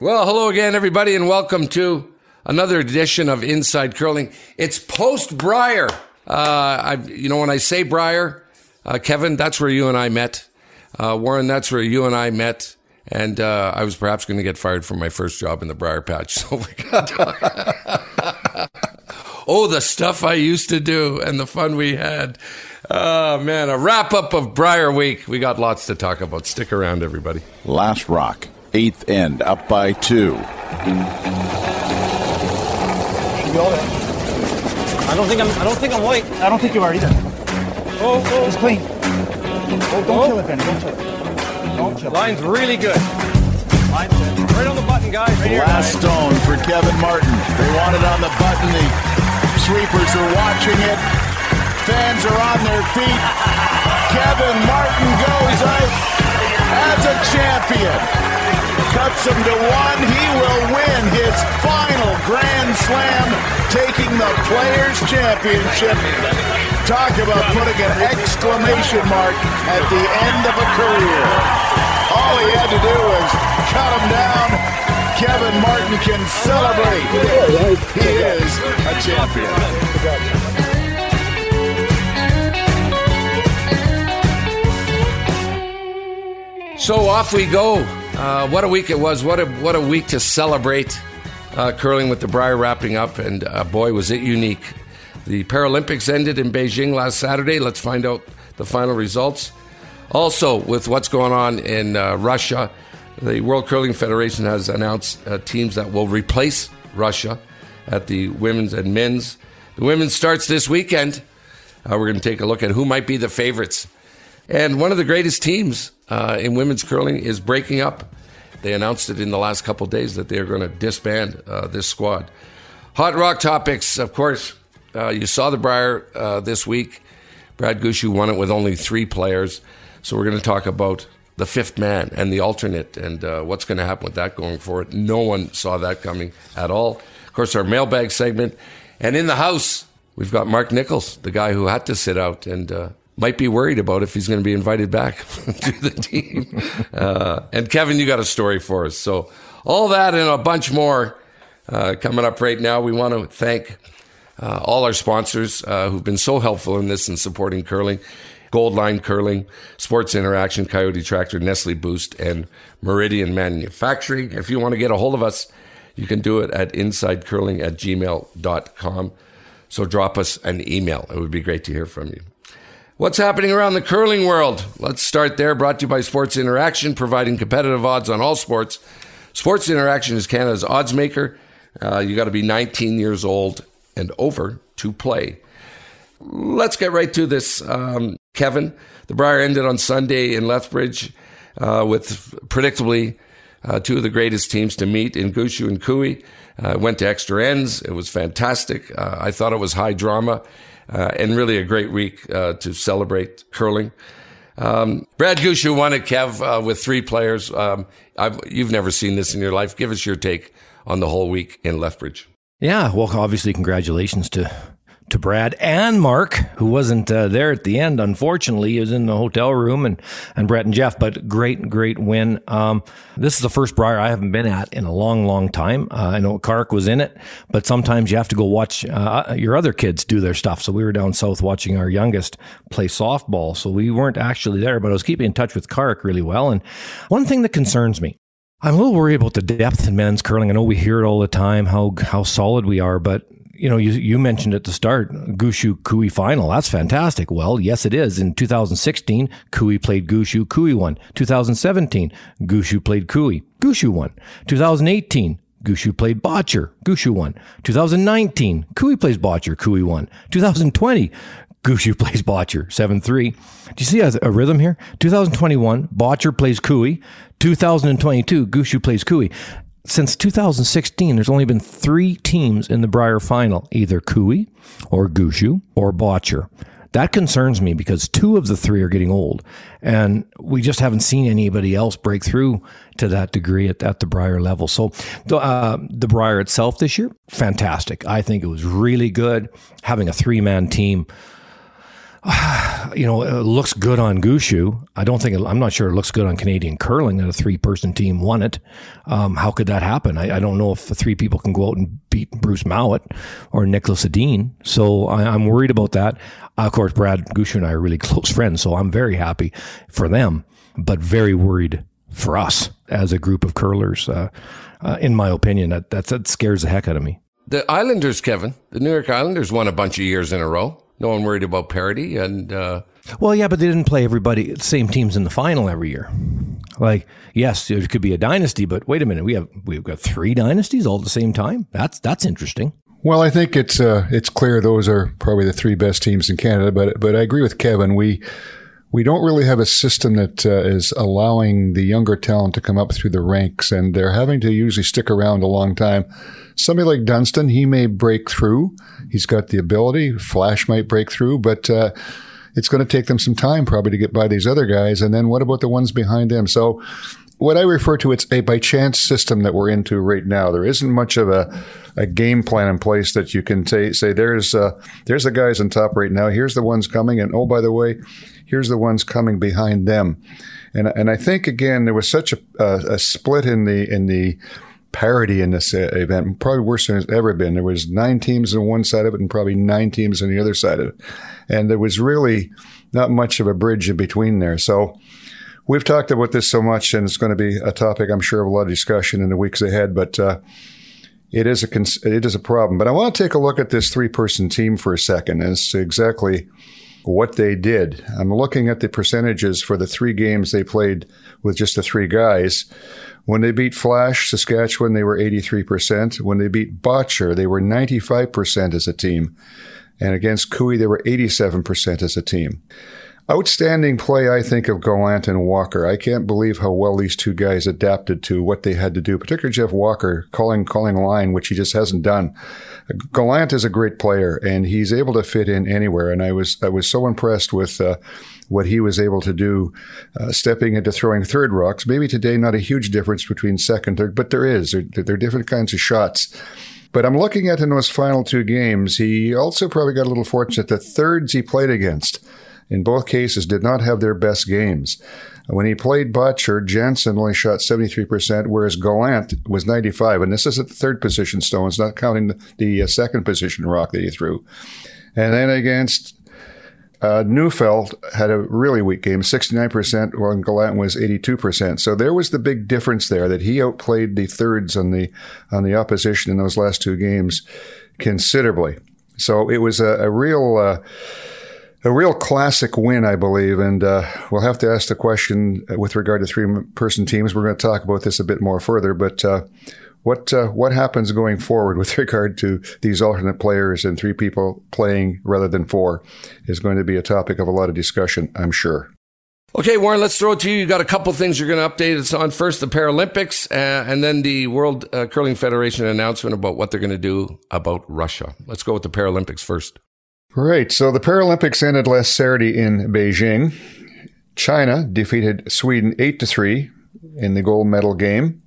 Well, hello again, everybody, and welcome to another edition of Inside Curling. It's post Brier. Uh, you know, when I say Brier, uh, Kevin, that's where you and I met. Uh, Warren, that's where you and I met. And uh, I was perhaps going to get fired from my first job in the Brier Patch. So we got oh, the stuff I used to do and the fun we had. Oh, man, a wrap up of Brier Week. We got lots to talk about. Stick around, everybody. Last rock eighth end, up by two. I don't think I'm. I don't think I'm white. I don't think you are either. Oh, oh. It's clean. Oh, don't Oh. kill it, Ben. Don't kill it. Don't kill it. Line's really good. Line's good. Right on the button, guys. Right here. Last guys. stone for Kevin Martin. They want it on the button. The sweepers are watching it. Fans are on their feet. Kevin Martin goes out as a champion. Cuts him to one. He will win his final Grand Slam, taking the Players' Championship. Talk about putting an exclamation mark at the end of a career. All he had to do was cut him down. Kevin Martin can celebrate. He is a champion. So off we go. Uh, what a week it was. What a what a week to celebrate uh, curling with the Brier wrapping up, and uh, boy was it unique. The Paralympics ended in Beijing last Saturday. Let's find out the final results. Also, with what's going on in uh, Russia, the World Curling Federation has announced uh, teams that will replace Russia at the women's and men's. The women's starts this weekend. Uh, we're going to take a look at who might be the favorites. And one of the greatest teams uh, in women's curling is breaking up. They announced it in the last couple days that they are going to disband uh, this squad. Hot rock topics, of course. Uh, you saw the Brier uh, this week. Brad Gushue won it with only three players. So we're going to talk about the fifth man and the alternate and uh, what's going to happen with that going forward. No one saw that coming at all. Of course, our mailbag segment. And in the house, we've got Mark Nichols, the guy who had to sit out and uh, might be worried about if he's going to be invited back to the team. Uh, and Kevin, you got a story for us. So all that and a bunch more uh, coming up right now. We want to thank uh, all our sponsors uh, who've been so helpful in this and supporting curling. Gold Line Curling, Sports Interaction, Coyote Tractor, Nestle Boost, and Meridian Manufacturing. If you want to get a hold of us, you can do it at insidecurling at gmail.com. So drop us an email. It would be great to hear from you. What's happening around the curling world? Let's start there. Brought to you by Sports Interaction, providing competitive odds on all sports. Sports Interaction is Canada's odds maker. Uh, you got to be 19 years old and over to play. Let's get right to this, um, Kevin. The Brier ended on Sunday in Lethbridge uh, with predictably uh, two of the greatest teams to meet in Gushue and Koe. Uh, went to extra ends. It was fantastic. Uh, I thought it was high drama uh, and really a great week uh, to celebrate curling. Um, Brad Gushue won it, Kev, uh, with three players. Um, you've never seen this in your life. Give us your take on the whole week in Lethbridge. Yeah, well, obviously, congratulations to to Brad and Mark, who wasn't uh, there at the end. Unfortunately, he was in the hotel room, and and Brett and Jeff. But great, great win. Um, this is the first Brier I haven't been at in a long, long time. Uh, I know Kark was in it, but sometimes you have to go watch uh, your other kids do their stuff. So we were down south watching our youngest play softball. So we weren't actually there, but I was keeping in touch with Kark really well. And one thing that concerns me. I'm a little worried about the depth in men's curling. I know we hear it all the time how how solid we are, but you know, you, you mentioned at the start, Gushue Koe final. That's fantastic. Well, yes, it is. In 2016, Koe played Gushue, Koe won. 2017, Gushue played Koe, Gushue won. 2018, Gushue played Bottcher, Gushue won. 2019, Koe plays Bottcher, Koe won. 2020, Gushue plays Bottcher, 7 3. Do you see a, a rhythm here? 2021, Bottcher plays Koe. 2022, Gushue plays Koe since 2016, there's only been three teams in the Brier final, either Koe or Gushue or Bottcher. That concerns me because two of the three are getting old, and we just haven't seen anybody else break through to that degree at, at the Brier level. So, the, uh, the Brier itself this year, fantastic. I think it was really good having a three man team you know, it looks good on Gushue. I don't think, it, I'm not sure it looks good on Canadian curling that a three person team won it. Um, how could that happen? I, I, don't know if three people can go out and beat Bruce Mouat or Niklas Edin. So I, am worried about that. Of course, Brad Gushue and I are really close friends, so I'm very happy for them, but very worried for us as a group of curlers. Uh, uh, in my opinion, that, that, that scares the heck out of me. The Islanders, Kevin, the New York Islanders won a bunch of years in a row. No one worried about parity, and uh... well, yeah, but they didn't play everybody same teams in the final every year. Like, yes, it could be a dynasty, but wait a minute, we have we've got three dynasties all at the same time. That's that's interesting. Well, I think it's uh, it's clear those are probably the three best teams in Canada. But but I agree with Kevin. We we don't really have a system that uh, is allowing the younger talent to come up through the ranks, and they're having to usually stick around a long time. Somebody like Dunstone, he may break through. He's got the ability. Flasch might break through, but uh, it's going to take them some time probably to get by these other guys. And then what about the ones behind them? So what I refer to it's a by chance system that we're into right now. There isn't much of a, a game plan in place that you can say, say there's uh, there's the guys on top right now. Here's the ones coming, and oh by the way, here's the ones coming behind them. And and I think again there was such a, a, a split in the in the parity in this uh, event, probably worse than it's ever been. There was nine teams on one side of it and probably nine teams on the other side of it, and there was really not much of a bridge in between there. So We've talked about this so much, and it's going to be a topic I'm sure of a lot of discussion in the weeks ahead. But uh, it is a it is a problem. But I want to take a look at this three person team for a second as exactly what they did. I'm looking at the percentages for the three games they played with just the three guys. When they beat Flasch, Saskatchewan, they were 83%. When they beat Bottcher, they were 95% as a team. And against Koe, they were 87% as a team. Outstanding play, I think, of Gallant and Walker. I can't believe how well these two guys adapted to what they had to do, particularly Jeff Walker calling calling line, which he just hasn't done. Gallant is a great player, and he's able to fit in anywhere. And I was I was so impressed with. Uh, what he was able to do, uh, stepping into throwing third rocks. Maybe today, not a huge difference between second, third, but there is. There, there are different kinds of shots. But I'm looking at in those final two games, he also probably got a little fortunate. The thirds he played against in both cases did not have their best games. When he played Bottcher, Jensen only shot 73%, whereas Gallant was 95. And this is the third position stones, not counting the, the uh, second position rock that he threw. And then against uh, Neufeld had a really weak game, 69%, while Gallant was 82%. So there was the big difference there that he outplayed the thirds on the on the opposition in those last two games considerably. So it was a, a real uh, a real classic win, I believe. And uh, we'll have to ask the question with regard to three person teams. We're going to talk about this a bit more further. But uh, what uh, what happens going forward with regard to these alternate players and three people playing rather than four is going to be a topic of a lot of discussion, I'm sure. Okay, Warren, let's throw it to you. You got a couple things you're going to update us on. First, the Paralympics, uh, and then the World uh, Curling Federation announcement about what they're going to do about Russia. Let's go with the Paralympics first. Right. So the Paralympics ended last Saturday in Beijing. China defeated Sweden 8 to 3 in the gold medal game.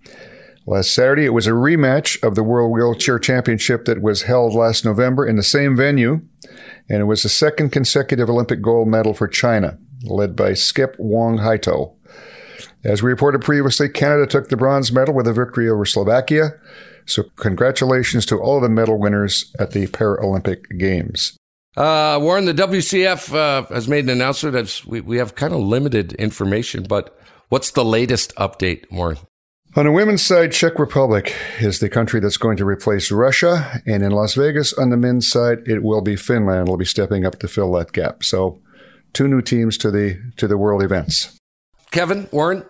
Last Saturday, it was a rematch of the World Wheelchair Championship that was held last November in the same venue, and it was the second consecutive Olympic gold medal for China, led by Skip Wang Haitao. As we reported previously, Canada took the bronze medal with a victory over Slovakia. So, congratulations to all the medal winners at the Paralympic Games. Uh, Warren, the WCF uh, has made an announcement. We, we have kind of limited information, but what's the latest update, Warren? On the women's side, Czech Republic is the country that's going to replace Russia. And in Las Vegas, on the men's side, it will be Finland. will be stepping up to fill that gap. So two new teams to the to the world events. Kevin, Warren,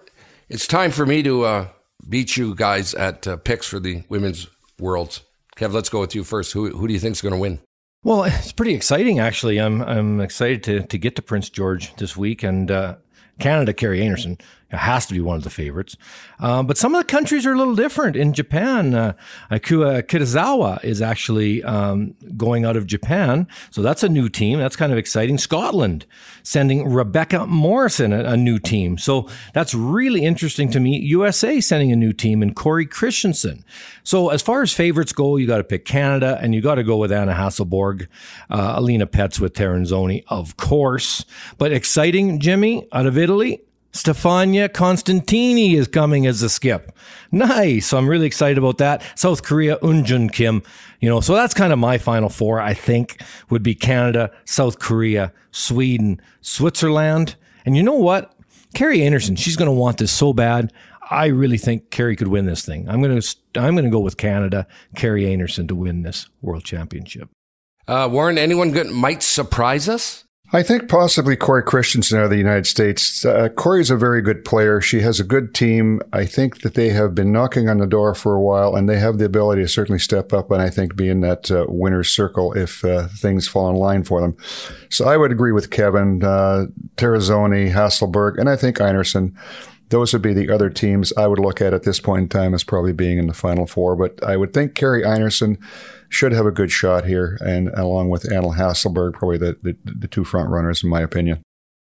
it's time for me to uh, beat you guys at uh, picks for the women's worlds. Kev, let's go with you first. Who, who do you think is going to win? Well, it's pretty exciting, actually. I'm I'm excited to to get to Prince George this week and uh, Canada. Kerri Einarson, It has to be one of the favorites. Um, but some of the countries are a little different. In Japan, uh, Ikue Kitazawa is actually um, going out of Japan. So that's a new team. That's kind of exciting. Scotland sending Rebecca Morrison, a, a new team. So that's really interesting to me. USA sending a new team and Cory Christensen. So as far as favorites go, you got to pick Canada and you got to go with Anna Hasselborg, uh, Alina Pätz with Tirinzoni, of course. But exciting, Jimmy, out of Italy, Stefania Constantini is coming as a skip. Nice. So I'm really excited about that. South Korea, Eun-jung Kim. You know, so that's kind of my final four, I think, would be Canada, South Korea, Sweden, Switzerland. And you know what? Kerri Einarson, she's going to want this so bad. I really think Kerri could win this thing. I'm going to I'm going to go with Canada, Kerri Einarson to win this world championship. Uh, Warren, anyone good, might surprise us? I think possibly Cory Christensen out of the United States. Uh, Cory's a very good player. She has a good team. I think that they have been knocking on the door for a while, and they have the ability to certainly step up and I think be in that uh, winner's circle if uh, things fall in line for them. So I would agree with Kevin, uh, Tirinzoni, Hasselborg, and I think Einarson. Those would be the other teams I would look at at this point in time as probably being in the final four. But I would think Kerri Einarson should have a good shot here, and along with Anna Hasselborg, probably the, the, the two front runners, in my opinion.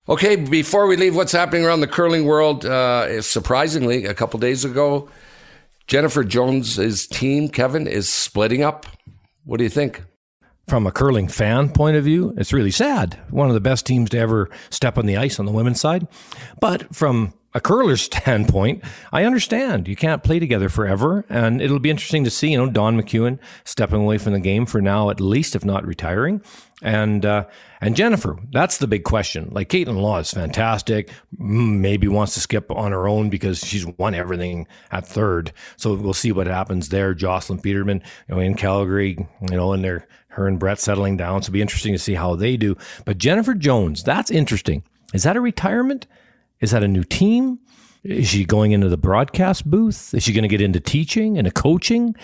Okay, before we leave, what's happening around the curling world? Uh, surprisingly, a couple days ago, Jennifer Jones's team, Kevin, is splitting up. What do you think? From a curling fan point of view, it's really sad. One of the best teams to ever step on the ice on the women's side. But from a curler's standpoint, I understand you can't play together forever, and it'll be interesting to see. You know, Dawn McEwen stepping away from the game for now, at least, if not retiring, and uh, and Jennifer. That's the big question. Like Kaitlyn Law is fantastic. Maybe wants to skip on her own because she's won everything at third. So we'll see what happens there. Jocelyn Peterman, you know, in Calgary, you know, and they're her and Brett settling down. So it'll be interesting to see how they do. But Jennifer Jones, that's interesting. Is that a retirement? Is that a new team? Is she going into the broadcast booth? Is she going to get into teaching and coaching?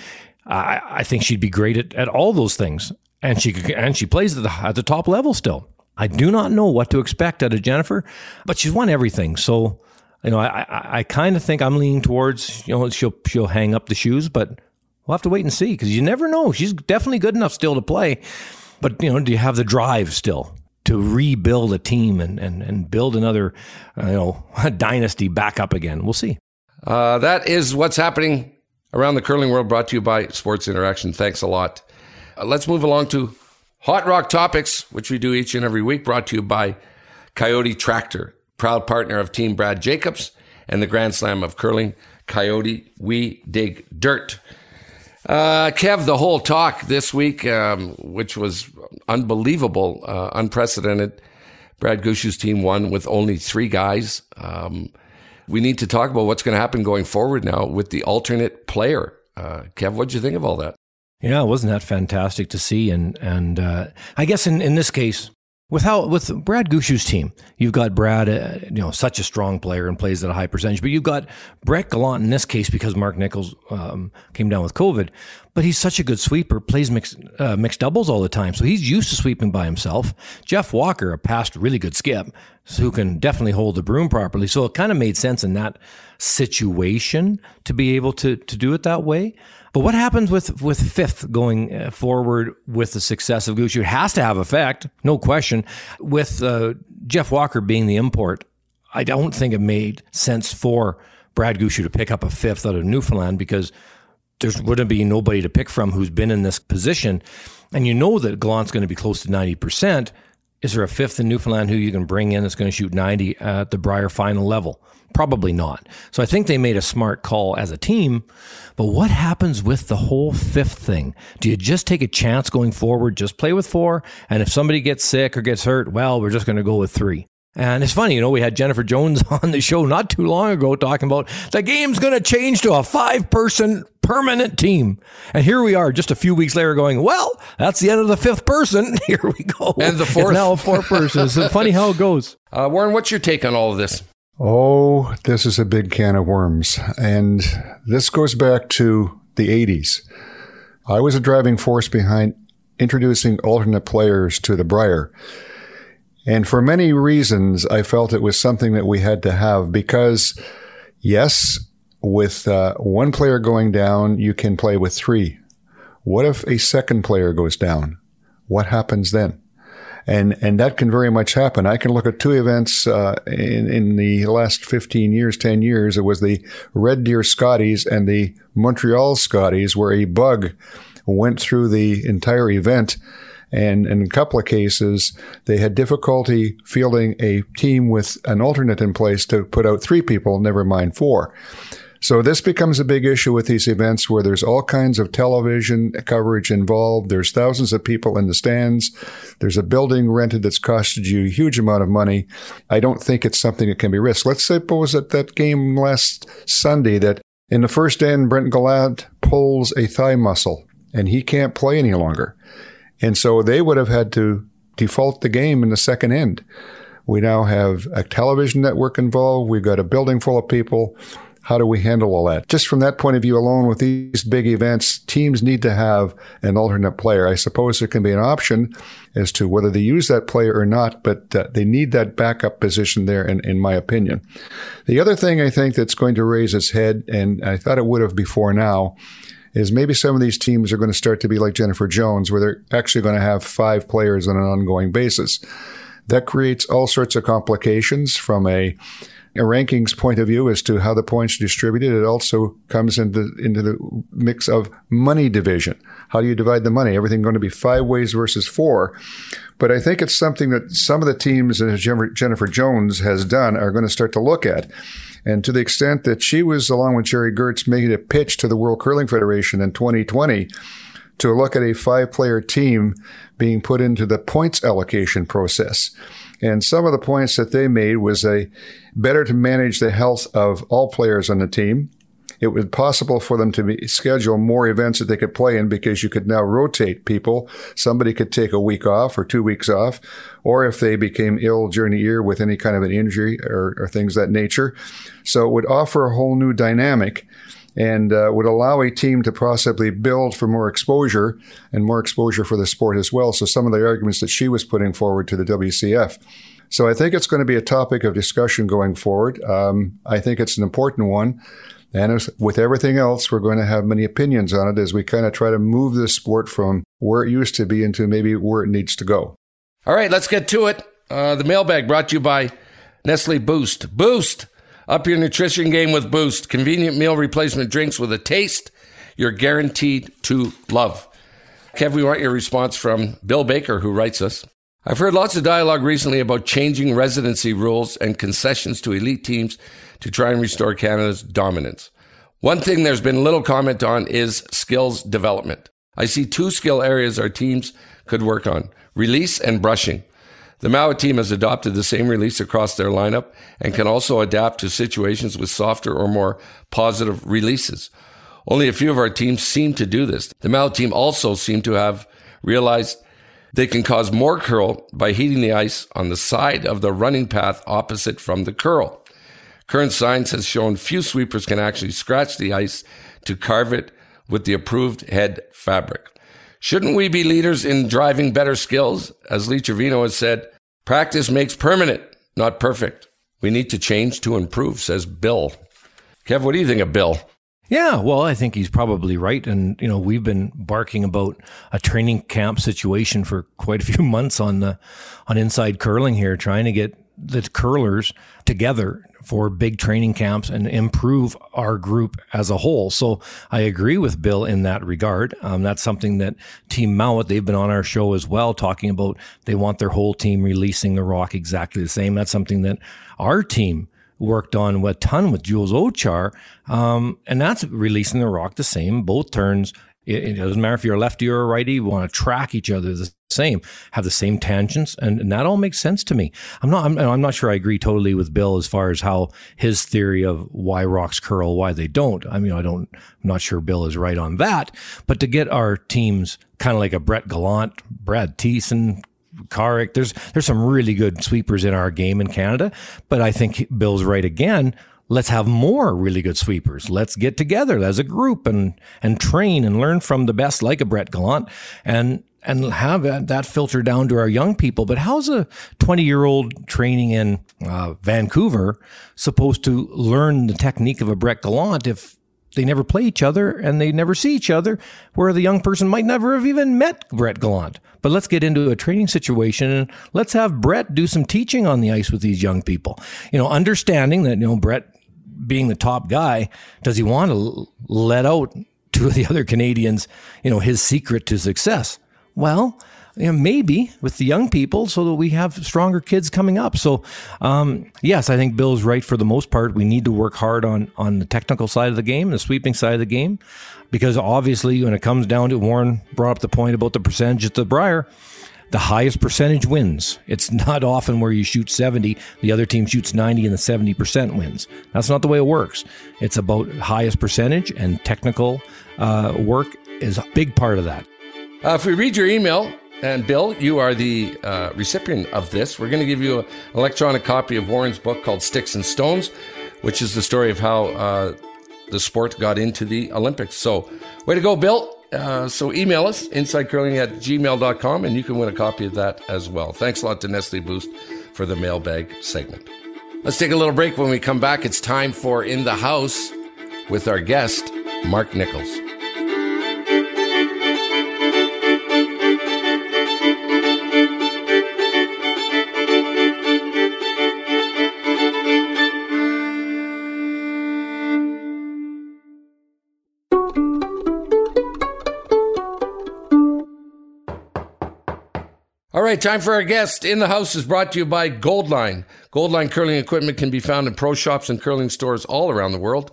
I, I think she'd be great at, at all those things, and she and she plays at the, at the top level still. I do not know what to expect out of Jennifer, but she's won everything. So, you know, I, I, I kind of think I'm leaning towards, you know, she'll she'll hang up the shoes, but we'll have to wait and see because you never know. She's definitely good enough still to play, but you know, do you have the drive still? To rebuild a team and, and, and build another uh, you know dynasty back up again. We'll see. Uh, that is what's happening around the curling world. Brought to you by Sports Interaction. Thanks a lot. Uh, let's move along to Hot Rock Topics, which we do each and every week. Brought to you by Coyote Tractor, proud partner of Team Brad Jacobs and the Grand Slam of Curling. Coyote, we dig dirt. Uh, Kev, the whole talk this week, um, which was unbelievable, uh, unprecedented. Brad Gushue's team won with only three guys. Um, we need to talk about what's going to happen going forward now with the alternate player. Uh, Kev, what did you think of all that? Yeah, wasn't that fantastic to see? And and uh, I guess in, in this case, with how with Brad Gushue's team, you've got Brad, uh, you know, such a strong player and plays at a high percentage. But you've got Brett Gallant in this case because Mark Nichols um, came down with COVID. But he's such a good sweeper, plays mixed uh, mixed doubles all the time, so he's used to sweeping by himself. Jeff Walker, a past really good skip, who can definitely hold the broom properly. So it kind of made sense in that situation to be able to to do it that way. But what happens with with fifth going uh, forward with the success of Gushue? It has to have effect, no question. With uh, Jeff Walker being the import, I don't think it made sense for Brad Gushue to pick up a fifth out of Newfoundland because there wouldn't be nobody to pick from who's been in this position. And you know that Gallant's going to be close to 90%. Is there a fifth in Newfoundland who you can bring in that's going to shoot 90 at the Brier final level? Probably not. So I think they made a smart call as a team. But what happens with the whole fifth thing? Do you just take a chance going forward, just play with four? And if somebody gets sick or gets hurt, well, we're just going to go with three. And it's funny, you know, we had Jennifer Jones on the show not too long ago talking about the game's going to change to a five person permanent team. And here we are just a few weeks later going, well, that's the end of the fifth person. Here we go. And the fourth. It's now a four person. It's funny how it goes. Uh, Warren, what's your take on all of this? Oh, this is a big can of worms. And this goes back to the 80s. I was a driving force behind introducing alternate players to the Brier. And for many reasons, I felt it was something that we had to have because, yes, with uh, one player going down, you can play with three. What if a second player goes down? What happens then? And and that can very much happen. I can look at two events uh, in in the last fifteen years, ten years. It was the Red Deer Scotties and the Montreal Scotties, where a bug went through the entire event. And in a couple of cases, they had difficulty fielding a team with an alternate in place to put out three people, never mind four. So this becomes a big issue with these events where there's all kinds of television coverage involved. There's thousands of people in the stands. There's a building rented that's costed you a huge amount of money. I don't think it's something that can be risked. Let's suppose that that game last Sunday that in the first end, Brett Gallant pulls a thigh muscle and he can't play any longer. And so they would have had to default the game in the second end. We now have a television network involved. We've got a building full of people. How do we handle all that? Just from that point of view alone, with these big events, teams need to have an alternate player. I suppose there can be an option as to whether they use that player or not, but uh, they need that backup position there, in, in my opinion. The other thing I think that's going to raise its head, and I thought it would have before now, is maybe some of these teams are going to start to be like Jennifer Jones, where they're actually going to have five players on an ongoing basis. That creates all sorts of complications from a a rankings point of view as to how the points are distributed. It also comes into into the mix of money division. How do you divide the money? Everything going to be five ways versus four. But I think it's something that some of the teams, as Jennifer Jones has done, are going to start to look at. And to the extent that she was, along with Jerry Gertz, making a pitch to the World Curling Federation in 2020 to look at a five player team being put into the points allocation process. And some of the points that they made was a better to manage the health of all players on the team. It was possible for them to be, schedule more events that they could play in because you could now rotate people. Somebody could take a week off or two weeks off, or if they became ill during the year with any kind of an injury or, or things that nature. So it would offer a whole new dynamic and uh, would allow a team to possibly build for more exposure and more exposure for the sport as well. So some of the arguments that she was putting forward to the WCF. So I think it's going to be a topic of discussion going forward. Um, I think it's an important one. And as with everything else, we're going to have many opinions on it as we kind of try to move this sport from where it used to be into maybe where it needs to go. All right, let's get to it. Uh, the mailbag brought to you by Nestle Boost. Boost! Up your nutrition game with Boost. Convenient meal replacement drinks with a taste you're guaranteed to love. Kev, we want your response from Bill Baker, who writes us. I've heard lots of dialogue recently about changing residency rules and concessions to elite teams to try and restore Canada's dominance. One thing there's been little comment on is skills development. I see two skill areas our teams could work on release and brushing. The Mouat team has adopted the same release across their lineup and can also adapt to situations with softer or more positive releases. Only a few of our teams seem to do this. The Mouat team also seem to have realized they can cause more curl by heating the ice on the side of the running path opposite from the curl. Current science has shown few sweepers can actually scratch the ice to carve it with the approved head fabric. Shouldn't we be leaders in driving better skills? As Lee Trevino has said, practice makes permanent, not perfect. We need to change to improve, says Bill. Kev, what do you think of Bill? Yeah, well, I think he's probably right. And, you know, we've been barking about a training camp situation for quite a few months on the, on inside curling here, trying to get the curlers together for big training camps and improve our group as a whole. So I agree with Bill in that regard. Um, that's something that Team Mouat, they've been on our show as well, talking about they want their whole team releasing the rock exactly the same. That's something that our team worked on a ton with Jules Owchar. Um, and that's releasing the rock the same, both turns it, it, doesn't matter if you're a lefty or a righty. You want to track each other the same, have the same tangents, and, and that all makes sense to me. I'm not. I'm, I'm, not sure I agree totally with Bill as far as how his theory of why rocks curl, why they don't. I mean, I don't. I'm not sure Bill is right on that. But to get our teams kind of like a Brett Gallant, Brad Thiessen, Karrick. There's there's some really good sweepers in our game in Canada, but I think Bill's right again let's have more really good sweepers. Let's get together as a group and and train and learn from the best, like a Brett Gallant, and and have that, filter down to our young people. But how's a 20 year old training in uh, Vancouver supposed to learn the technique of a Brett Gallant if they never play each other and they never see each other, where the young person might never have even met Brett Gallant. But let's get into a training situation and let's have Brett do some teaching on the ice with these young people. You know, understanding that, you know, Brett being the top guy, does he want to let out to the other Canadians, you know, his secret to success? Well, you know, maybe with the young people so that we have stronger kids coming up. So, um, yes, I think Bill's right for the most part. We need to work hard on, on the technical side of the game, the sweeping side of the game, because obviously when it comes down to Warren brought up the point about the percentage at the Brier, the highest percentage wins. It's not often where you shoot 70, the other team shoots 90 and the 70% wins. That's not the way it works. It's about highest percentage and technical uh, work is a big part of that. Uh, if we read your email, and Bill, you are the uh, recipient of this. We're going to give you an electronic copy of Warren's book called Sticks and Stones, which is the story of how uh, the sport got into the Olympics. So, way to go, Bill. Uh, so, email us, insidecurling at gmail.com, and you can win a copy of that as well. Thanks a lot to Nestle Boost for the mailbag segment. Let's take a little break. When we come back, it's time for In the House with our guest, Mark Nichols. All right, time for our guest. In the House is brought to you by Goldline. Goldline curling equipment can be found in pro shops and curling stores all around the world.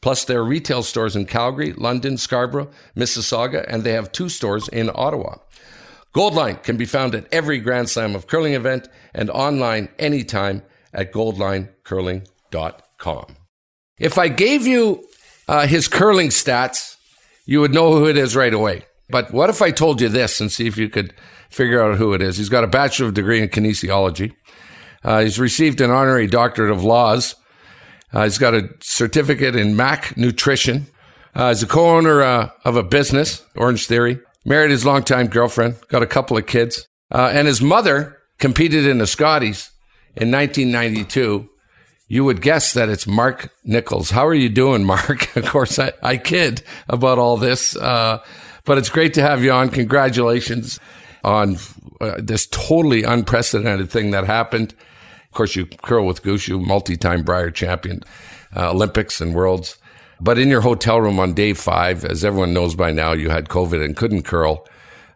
Plus, there are retail stores in Calgary, London, Scarborough, Mississauga, and they have two stores in Ottawa. Goldline can be found at every Grand Slam of curling event and online anytime at goldlinecurling.com. If I gave you uh, his curling stats, you would know who it is right away. But what if I told you this and see if you could figure out who it is? He's got a bachelor of degree in kinesiology. Uh, he's received an honorary doctorate of laws. Uh, he's got a certificate in Mac Nutrition. Uh, he's a co-owner uh, of a business, Orange Theory. Married his longtime girlfriend. Got a couple of kids. Uh, and his mother competed in the Scotties in 1992. You would guess that it's Mark Nichols. How are you doing, Mark? of course, I, I kid about all this. Uh, but it's great to have you on. Congratulations on uh, this totally unprecedented thing that happened. Of course, you curl with Gushue, multi-time Brier champion, uh, Olympics and Worlds. But in your hotel room on day five, as everyone knows by now, you had COVID and couldn't curl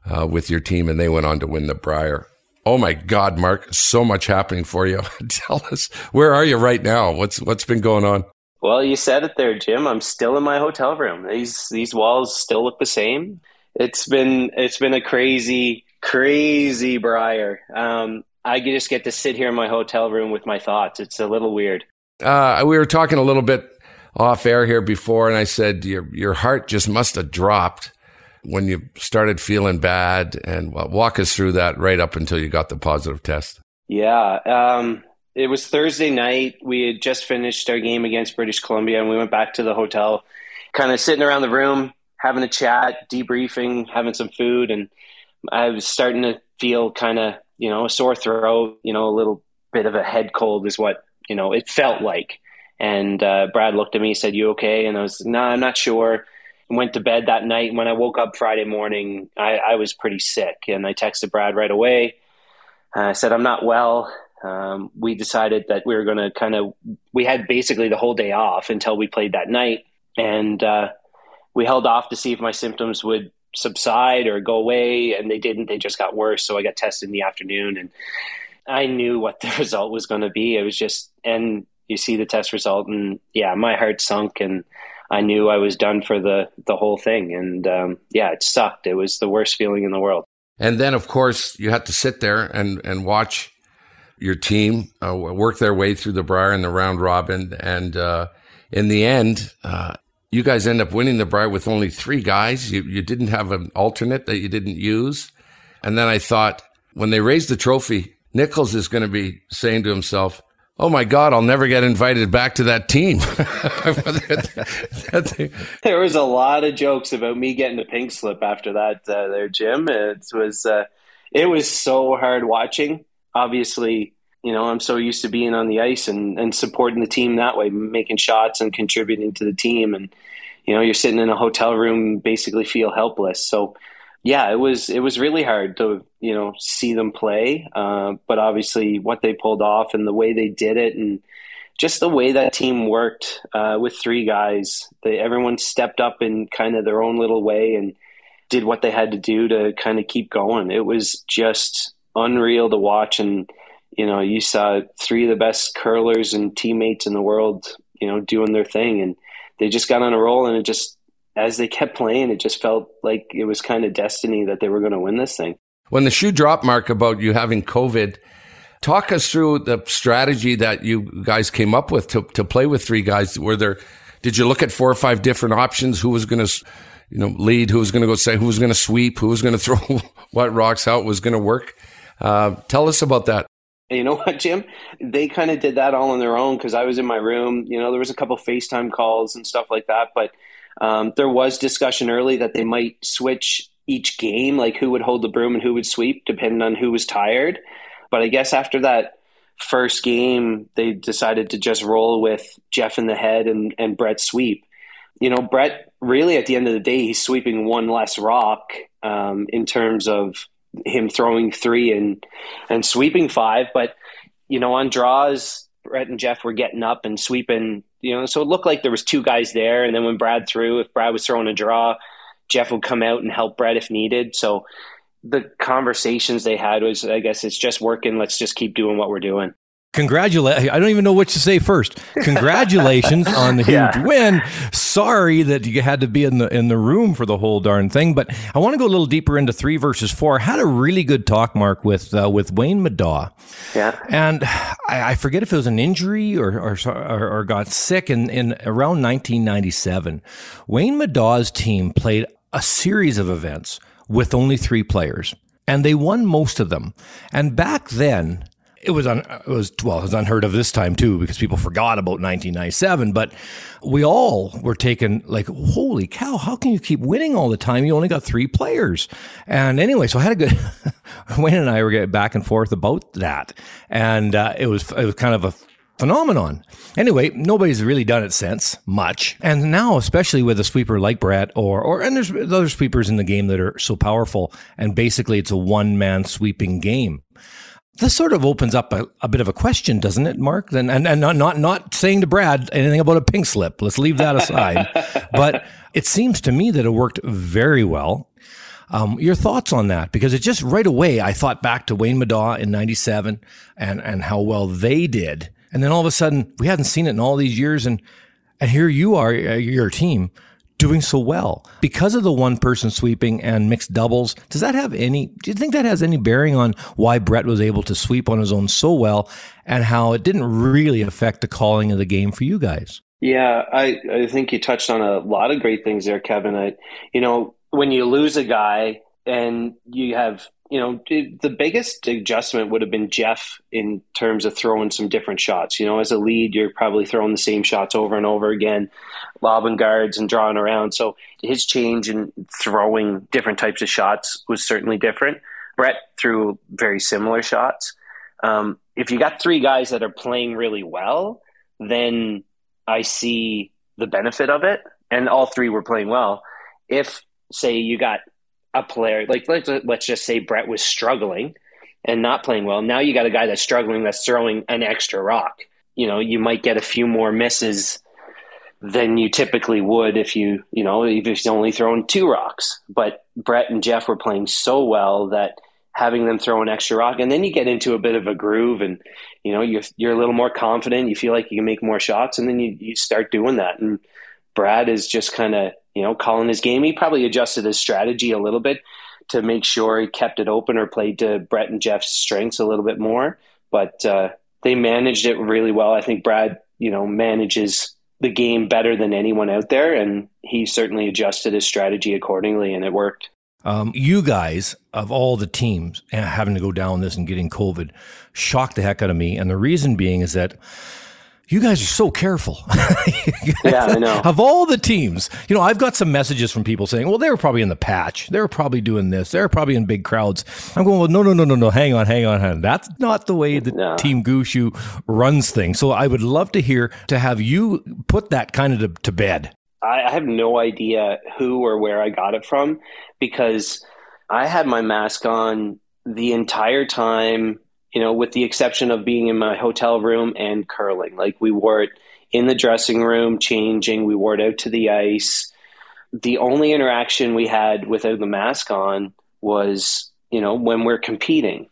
uh, with your team, and they went on to win the Brier. Oh my God, Mark! So much happening for you. Tell us, where are you right now? What's what's been going on? Well, you said it there, Jim. I'm still in my hotel room. These these walls still look the same. It's been it's been a crazy crazy Brier. Um, I just get to sit here in my hotel room with my thoughts. It's a little weird. Uh, we were talking a little bit off air here before, and I said your your heart just must have dropped when you started feeling bad. And well, walk us through that right up until you got the positive test. Yeah, um, it was Thursday night. We had just finished our game against British Columbia, and we went back to the hotel, kind of sitting around the room, having a chat, debriefing, having some food, and I was starting to feel kind of, you know, a sore throat, you know, a little bit of a head cold is what, you know, it felt like. And uh, Brad looked at me, said, "You okay?" And I was, "No, nah, I'm not sure." And went to bed that night. When I woke up Friday morning, I, I was pretty sick, and I texted Brad right away. I said, "I'm not well." Um, we decided that we were going to kind of. We had basically the whole day off until we played that night, and uh, we held off to see if my symptoms would subside or go away, and they didn't. They just got worse. So I got tested in the afternoon, and I knew what the result was going to be. It was just, and you see the test result, and yeah, my heart sunk, and I knew I was done for the the whole thing. And um, yeah, it sucked. It was the worst feeling in the world. And then, of course, you had to sit there and and watch your team uh, work their way through the Brier and the round robin, and uh, in the end, uh, you guys end up winning the Brier with only three guys. You, you didn't have an alternate that you didn't use. And then I thought, when they raise the trophy, Nichols is going to be saying to himself, oh my God, I'll never get invited back to that team. there was a lot of jokes about me getting a pink slip after that uh, there, Jim. It was, uh, it was so hard watching. Obviously, you know, I'm so used to being on the ice and, and supporting the team that way, making shots and contributing to the team. And, you know, you're sitting in a hotel room, basically feel helpless. So, yeah, it was it was really hard to you know see them play, uh, but obviously what they pulled off and the way they did it, and just the way that team worked uh, with three guys, they, everyone stepped up in kind of their own little way and did what they had to do to kind of keep going. It was just unreal to watch, and you know you saw three of the best curlers and teammates in the world, you know, doing their thing, and they just got on a roll, and it just as they kept playing, it just felt like it was kind of destiny that they were going to win this thing. When the shoe dropped, Mark, about you having COVID, talk us through the strategy that you guys came up with to, to play with three guys. Were there, did you look at four or five different options? Who was going to, you know, lead? Who was going to go say? Who was going to sweep? Who was going to throw what rocks? How it was going to work? Uh, tell us about that. You know what, Jim? They kind of did that all on their own because I was in my room. You know, there was a couple FaceTime calls and stuff like that, but um, there was discussion early that they might switch each game, like who would hold the broom and who would sweep, depending on who was tired. But I guess after that first game, they decided to just roll with Jeff in the head and, and Brett sweep. You know, Brett really at the end of the day, he's sweeping one less rock um, in terms of him throwing three and and sweeping five. But you know, on draws, Brett and Jeff were getting up and sweeping you know, so it looked like there was two guys there. And then when Brad threw, if Brad was throwing a draw, Jeff would come out and help Brett if needed. So the conversations they had was, I guess it's just working. Let's just keep doing what we're doing. Congratulate! I don't even know what to say first. Congratulations on the huge yeah. win. Sorry that you had to be in the in the room for the whole darn thing, but I want to go a little deeper into three versus four. I had a really good talk, Mark, with uh, with Wayne Middaugh. Yeah, and I, I, forget if it was an injury or or, or, got sick in in around 1997. Wayne Middaugh's team played a series of events with only three players, and they won most of them. And back then it was un, it was well, it was unheard of this time too because people forgot about 1997. But we all were taken like, holy cow! How can you keep winning all the time? You only got three players. And anyway, so I had a good. Wayne and I were getting back and forth about that, and uh, it was it was kind of a phenomenon. Anyway, nobody's really done it since much. And now, especially with a sweeper like Brett or, or, and there's other sweepers in the game that are so powerful. And basically it's a one man sweeping game this sort of opens up a, a, bit of a question, doesn't it, Mark? And, and, and not, not saying to Brad anything about a pink slip. Let's leave that aside. but it seems to me that it worked very well. Um, your thoughts on that? Because it just right away, I thought back to Wayne Middaugh in 97 and, and how well they did. And then all of a sudden, we hadn't seen it in all these years. And, and here you are, uh, your team doing so well because of the one person sweeping and mixed doubles. Does that have any, do you think that has any bearing on why Brett was able to sweep on his own so well and how it didn't really affect the calling of the game for you guys? Yeah, I, I think you touched on a lot of great things there, Kevin. I, you know, when you lose a guy and you have you know, the biggest adjustment would have been Jeff in terms of throwing some different shots. You know, as a lead, you're probably throwing the same shots over and over again, lobbing guards and drawing around. So his change in throwing different types of shots was certainly different. Brett threw very similar shots. Um, if you got three guys that are playing really well, then I see the benefit of it. And all three were playing well. If, say, you got a player like let's let's just say Brett was struggling and not playing well. Now you got a guy that's struggling that's throwing an extra rock. You know, you might get a few more misses than you typically would if you, you know, if he's only throwing two rocks. But Brett and Jeff were playing so well that having them throw an extra rock, and then you get into a bit of a groove, and you know, you're you're a little more confident. You feel like you can make more shots, and then you you start doing that. And Brad is just kind of you know, calling his game. He probably adjusted his strategy a little bit to make sure he kept it open or played to Brett and Jeff's strengths a little bit more. But uh, they managed it really well. I think Brad, you know, manages the game better than anyone out there, and he certainly adjusted his strategy accordingly, and it worked. Um, you guys, of all the teams eh, having to go down this and getting COVID, shocked the heck out of me. And the reason being is that you guys are so careful. yeah, I know. Of all the teams, you know, I've got some messages from people saying, well, they were probably in the patch. They were probably doing this. They were probably in big crowds. I'm going, well, no, no, no, no, no. Hang on, hang on, hang on. That's not the way the No. Team Gushue runs things. So I would love to hear, to have you put that kind of to, to bed. I, I have no idea who or where I got it from because I had my mask on the entire time, you know, with the exception of being in my hotel room and curling. Like we wore it in the dressing room, changing, we wore it out to the ice. The only interaction we had without the mask on was, you know, when we're competing.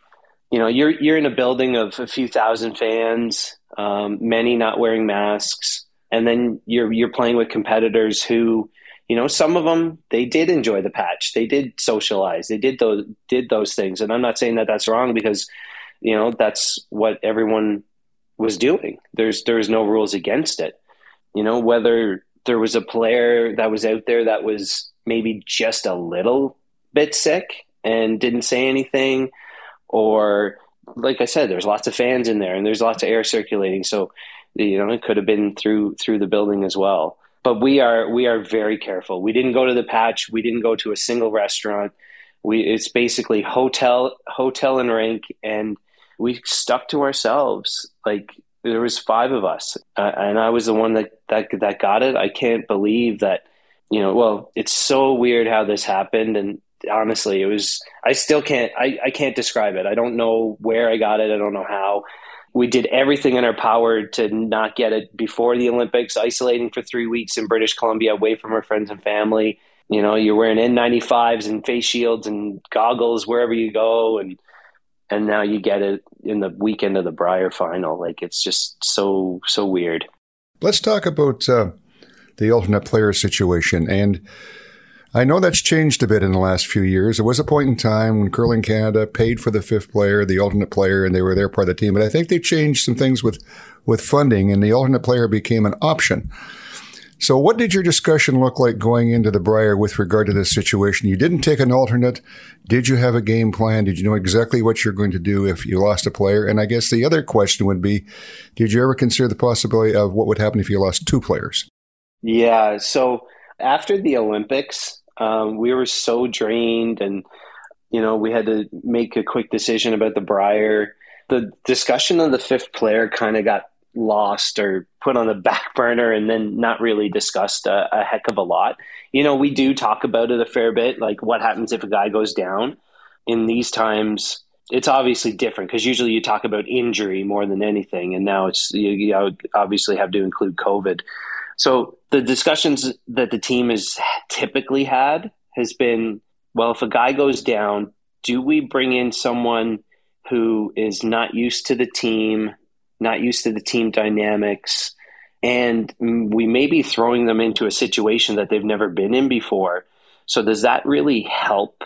You know, you're you're in a building of a few thousand fans, um, many not wearing masks and then you're you're playing with competitors who you know some of them they did enjoy the patch they did socialize they did those did those things and i'm not saying that that's wrong because you know that's what everyone was doing. There's there's no rules against it. You know whether there was a player that was out there that was maybe just a little bit sick and didn't say anything or like i said there's lots of fans in there and there's lots of air circulating. So you know it could have been through through the building as well. But we are we are very careful. We didn't go to the patch. We didn't go to a single restaurant. We it's basically hotel hotel and rink and we stuck to ourselves. Like there was five of us uh, and i was the one that, that that got it. I can't believe that you know well it's so weird how this happened and honestly it was i still can't i, I can't describe it. I don't know where i got it. I don't know how. We did everything in our power to not get it before the Olympics, isolating for three weeks in British Columbia, away from our friends and family. You know, you're wearing N95s and face shields and goggles wherever you go, and and now you get it in the weekend of the Brier final. Like it's just so so weird. Let's talk about uh, the alternate player situation. And I know that's changed a bit in the last few years. There was a point in time when Curling Canada paid for the fifth player, the alternate player, and they were their part of the team. But I think they changed some things with, with funding, and the alternate player became an option. So, what did your discussion look like going into the Brier with regard to this situation? You didn't take an alternate. Did you have a game plan? Did you know exactly what you're going to do if you lost a player? And I guess the other question would be Did you ever consider the possibility of what would happen if you lost two players? Yeah. So, after the Olympics, um, we were so drained and you know we had to make a quick decision about the Brier the discussion of the fifth player kind of got lost or put on the back burner and then not really discussed a, a, heck of a lot. You know we do talk about it a fair bit like what happens if a guy goes down. In these times it's obviously different because usually you talk about injury more than anything and now it's you, you obviously have to include covid. So the discussions that the team has typically had has been, well, if a guy goes down, do we bring in someone who is not used to the team, not used to the team dynamics, and we may be throwing them into a situation that they've never been in before. So does that really help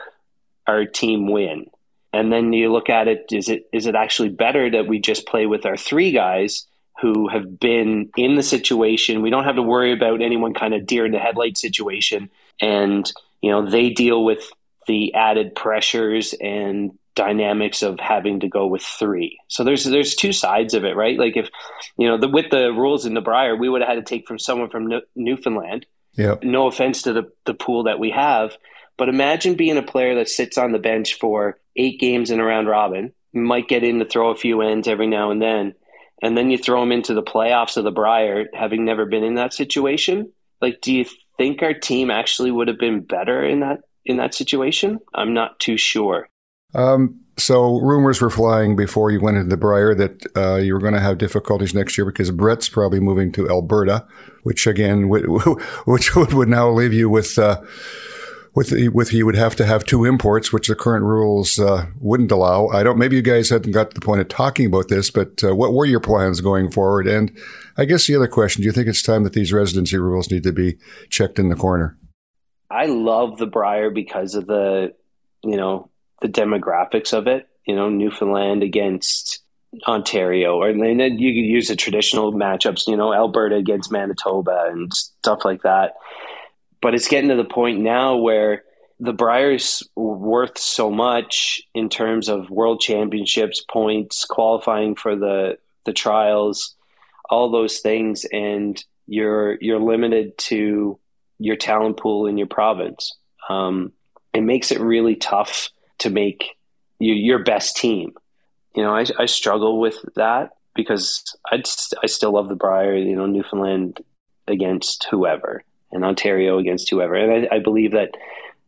our team win? And then you look at it, is it is it actually better that we just play with our three guys who have been in the situation. We don't have to worry about anyone kind of deer in the headlight situation. And, you know, they deal with the added pressures and dynamics of having to go with three. So there's there's two sides of it, right? Like if, you know, the, with the rules in the Brier, we would have had to take from someone from Newfoundland. Yeah. No offense to the, the pool that we have, but imagine being a player that sits on the bench for eight games in a round robin, might get in to throw a few ends every now and then and then you throw them into the playoffs of the Brier, having never been in that situation. Like, do you think our team actually would have been better in that in that situation? I'm not too sure. Um, so rumors were flying before you went into the Brier that uh, you were going to have difficulties next year because Brett's probably moving to Alberta, which again, which would now leave you with. Uh, with with he would have to have two imports, which the current rules uh, wouldn't allow. I don't. Maybe you guys hadn't got to the point of talking about this, but uh, what were your plans going forward? And I guess the other question: Do you think it's time that these residency rules need to be checked in the corner? I love the Brier because of the you know the demographics of it. You know, Newfoundland against Ontario, or then you could use the traditional matchups. You know, Alberta against Manitoba and stuff like that but it's getting to the point now where the Brier's worth so much in terms of world championships, points, qualifying for the the trials, all those things, and you're you're limited to your talent pool in your province. Um, it makes it really tough to make you, your best team. You know, I, I struggle with that because I I still love the Brier. You know, Newfoundland against whoever, and Ontario against whoever, and I, I believe that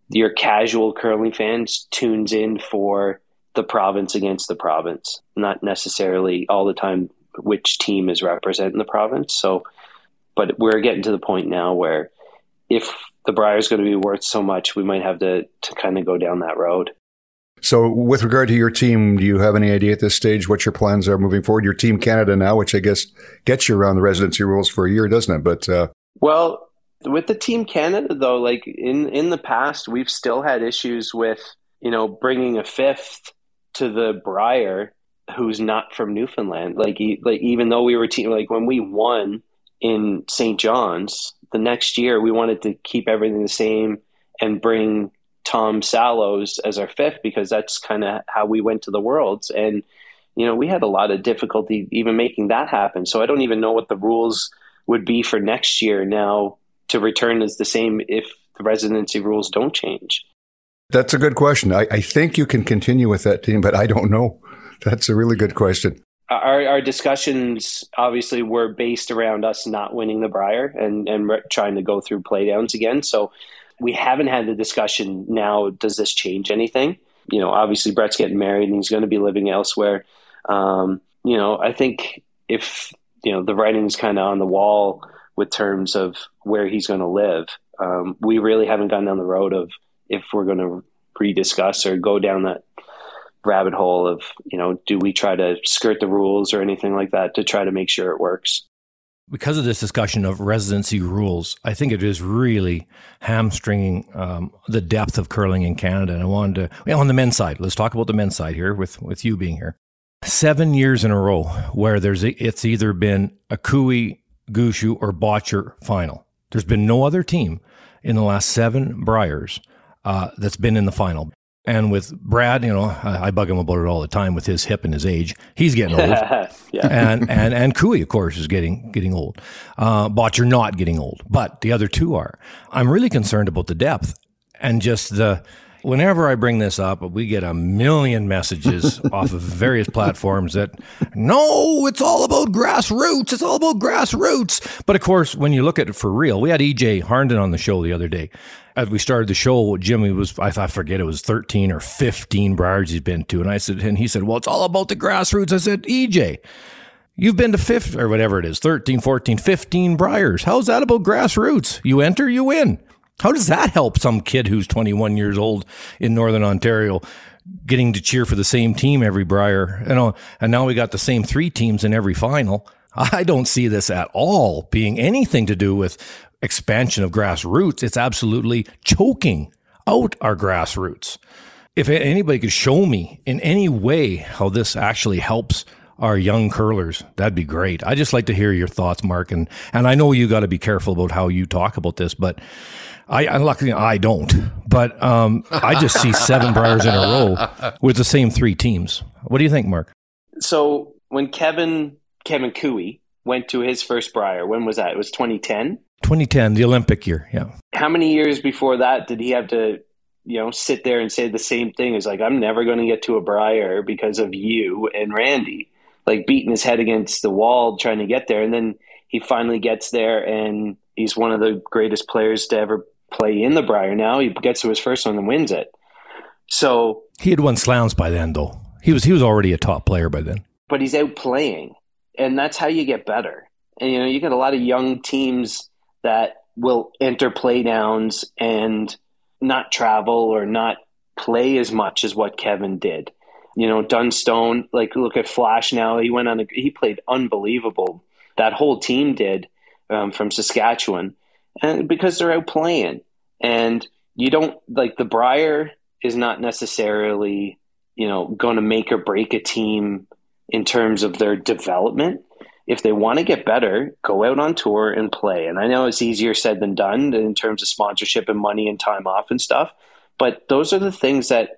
your casual curling fans tunes in for the province against the province, not necessarily all the time which team is representing the province. So, but we're getting to the point now where if the Brier is going to be worth so much, we might have to to kind of go down that road. So, with regard to your team, do you have any idea at this stage what your plans are moving forward? Your team Canada now, which I guess gets you around the residency rules for a year, doesn't it? But uh... well, with the team Canada though, like in in the past, we've still had issues with you know bringing a fifth to the Brier who's not from Newfoundland. Like like even though we were team like when we won in St. John's the next year, we wanted to keep everything the same and bring Tom Sallows as our fifth because that's kind of how we went to the Worlds and. You know, we had a lot of difficulty even making that happen. So I don't even know what the rules would be for next year now to return is the same if the residency rules don't change? That's a good question. I, I think you can continue with that team, but I don't know. That's a really good question. Our, our discussions obviously were based around us not winning the Brier and, and trying to go through playdowns again. So we haven't had the discussion now. Does this change anything? You know, obviously Brett's getting married and he's going to be living elsewhere. Um, you know, I think if you know the writing's kind of on the wall with terms of where he's going to live. Um, we really haven't gone down the road of if we're going to rediscuss or go down that rabbit hole of you know do we try to skirt the rules or anything like that to try to make sure it works because of this discussion of residency rules, I think it is really hamstringing um, the depth of curling in Canada. And I wanted to, well, on the men's side, let's talk about the men's side here with, with you being here. Seven years in a row where there's a, it's either been a Koe Gushue, or Bottcher final. There's been no other team in the last seven Briers uh, that's been in the final. And with Brad, you know, I, I, bug him about it all the time with his hip and his age. He's getting old, yeah. and and and Koe, of course, is getting getting old. Uh, but you're not getting old, but the other two are. I'm really concerned about the depth and just the whenever I bring this up, we get a million messages off of various platforms that, no, it's all about grassroots. It's all about grassroots. But of course, when you look at it for real, we had EJ Harnden on the show the other day. As we started the show, Jimmy was, I, I forget, it was 13 or 15 Briers he's been to. And I said, and he said, well, it's all about the grassroots. I said, EJ, You've been to fifth or whatever it is, 13, 14, 15 Briers. How's that about grassroots? You enter, you win. How does that help some kid who's 21 years old in Northern Ontario getting to cheer for the same team every Brier? You know, and now we got the same three teams in every final. I don't see this at all being anything to do with expansion of grassroots. It's absolutely choking out our grassroots. If anybody could show me in any way how this actually helps our young curlers, that'd be great. I just like to hear your thoughts, Mark. And and I know you got to be careful about how you talk about this, but I, I luckily I don't, but um, I just see seven Briers in a row with the same three teams. What do you think, Mark? So when Kevin Kevin Koe went to his first Brier, when was that? It was 2010. 2010, the Olympic year. Yeah. How many years before that did he have to, you know, sit there and say the same thing? Is like, I'm never going to get to a Brier because of you and Randy, like beating his head against the wall trying to get there, and then he finally gets there and he's one of the greatest players to ever play in the Brier now. He gets to his first one and wins it. So he had won slams by then, though. He was he was already a top player by then. But he's out playing, and that's how you get better. And you know, you get a lot of young teams that will enter play downs and not travel or not play as much as what Kevin did. You know, Dunstone, like look at Flasch now. He went on. A, he played unbelievable. That whole team did um, from Saskatchewan and because they're out playing. And you don't like the Brier is not necessarily, you know, going to make or break a team in terms of their development. If they want to get better, go out on tour and play. And I know it's easier said than done in terms of sponsorship and money and time off and stuff. But those are the things that